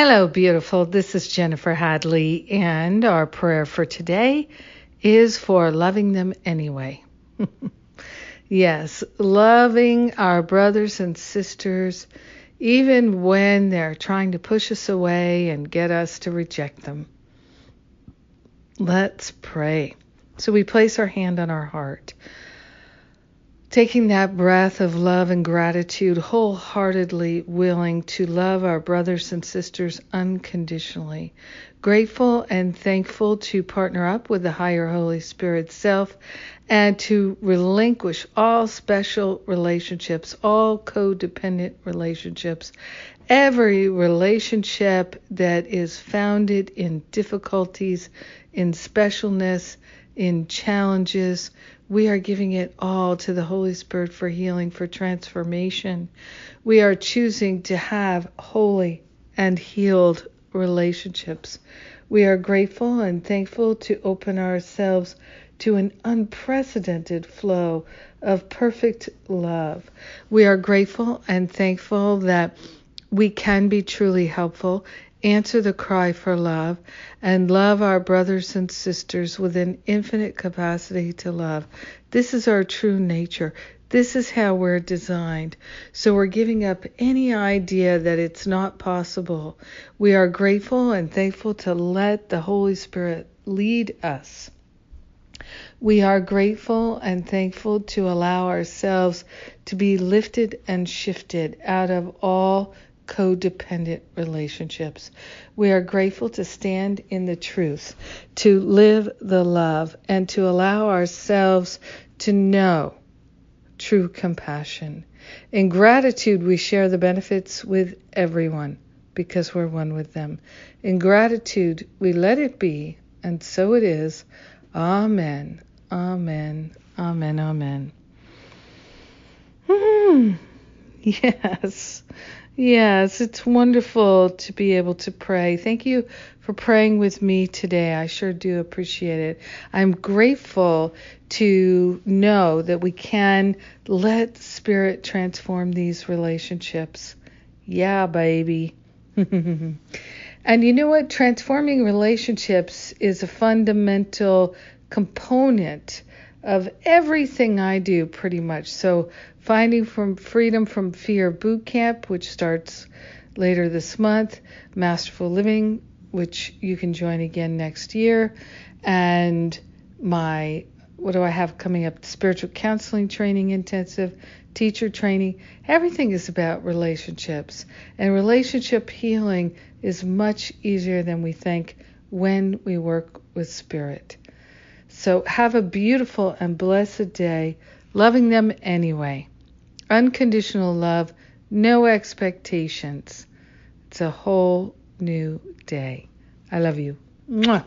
Hello, beautiful. This is Jennifer Hadley, and our prayer for today is for loving them anyway. yes, loving our brothers and sisters even when they're trying to push us away and get us to reject them. Let's pray. So we place our hand on our heart, taking that breath of love and gratitude, wholeheartedly willing to love our brothers and sisters unconditionally, grateful and thankful to partner up with the higher Holy Spirit self and to relinquish all special relationships, all codependent relationships, every relationship that is founded in difficulties, in specialness, in challenges. We are giving it all to the Holy Spirit for healing, for transformation. We are choosing to have holy and healed relationships. We are grateful and thankful to open ourselves to an unprecedented flow of perfect love. We are grateful and thankful that we can be truly helpful, answer the cry for love, and love our brothers and sisters with an infinite capacity to love. This is our true nature. This is how we're designed. So we're giving up any idea that it's not possible. We are grateful and thankful to let the Holy Spirit lead us. We are grateful and thankful to allow ourselves to be lifted and shifted out of all codependent relationships. We are grateful to stand in the truth, to live the love, and to allow ourselves to know true compassion. In gratitude, we share the benefits with everyone because we're one with them. In gratitude, we let it be, and so it is. Amen. Amen. Amen. Amen. Hmm. Yes. Yes, it's wonderful to be able to pray. Thank you for praying with me today. I sure do appreciate it. I'm grateful to know that we can let Spirit transform these relationships. Yeah, baby. and you know what? Transforming relationships is a fundamental component of everything I do, pretty much. So, Finding from Freedom from Fear Boot Camp, which starts later this month, Masterful Living, which you can join again next year, and my what do I have coming up? Spiritual counseling training intensive, teacher training. Everything is about relationships. And relationship healing is much easier than we think when we work with spirit. So have a beautiful and blessed day, loving them anyway unconditional love, no expectations. It's a whole new day. I love you. Mwah.